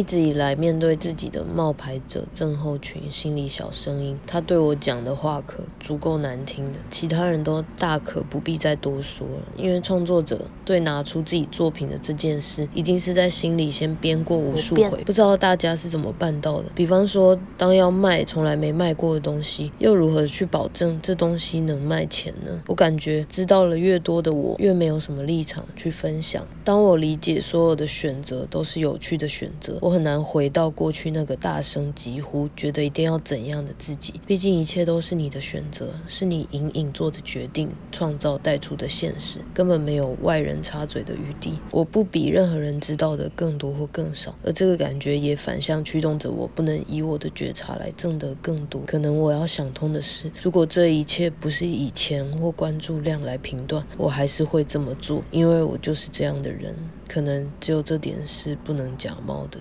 一直以来面对自己的冒牌者症候群，心理小声音，他对我讲的话可足够难听的，其他人都大可不必再多说了。因为创作者对拿出自己作品的这件事，已经是在心里先编过无数回，不知道大家是怎么办到的。比方说，当要卖从来没卖过的东西，又如何去保证这东西能卖钱呢？我感觉知道了越多的我，越没有什么立场去分享。当我理解所有的选择都是有趣的选择，我很难回到过去那个大声疾呼、觉得一定要怎样的自己。毕竟一切都是你的选择，是你隐隐做的决定，创造带出的现实，根本没有外人插嘴的余地。我不比任何人知道的更多或更少，而这个感觉也反向驱动着我，不能以我的觉察来挣得更多。可能我要想通的是，如果这一切不是以钱或关注量来评断，我还是会这么做，因为我就是这样的人。可能只有这点是不能假冒的。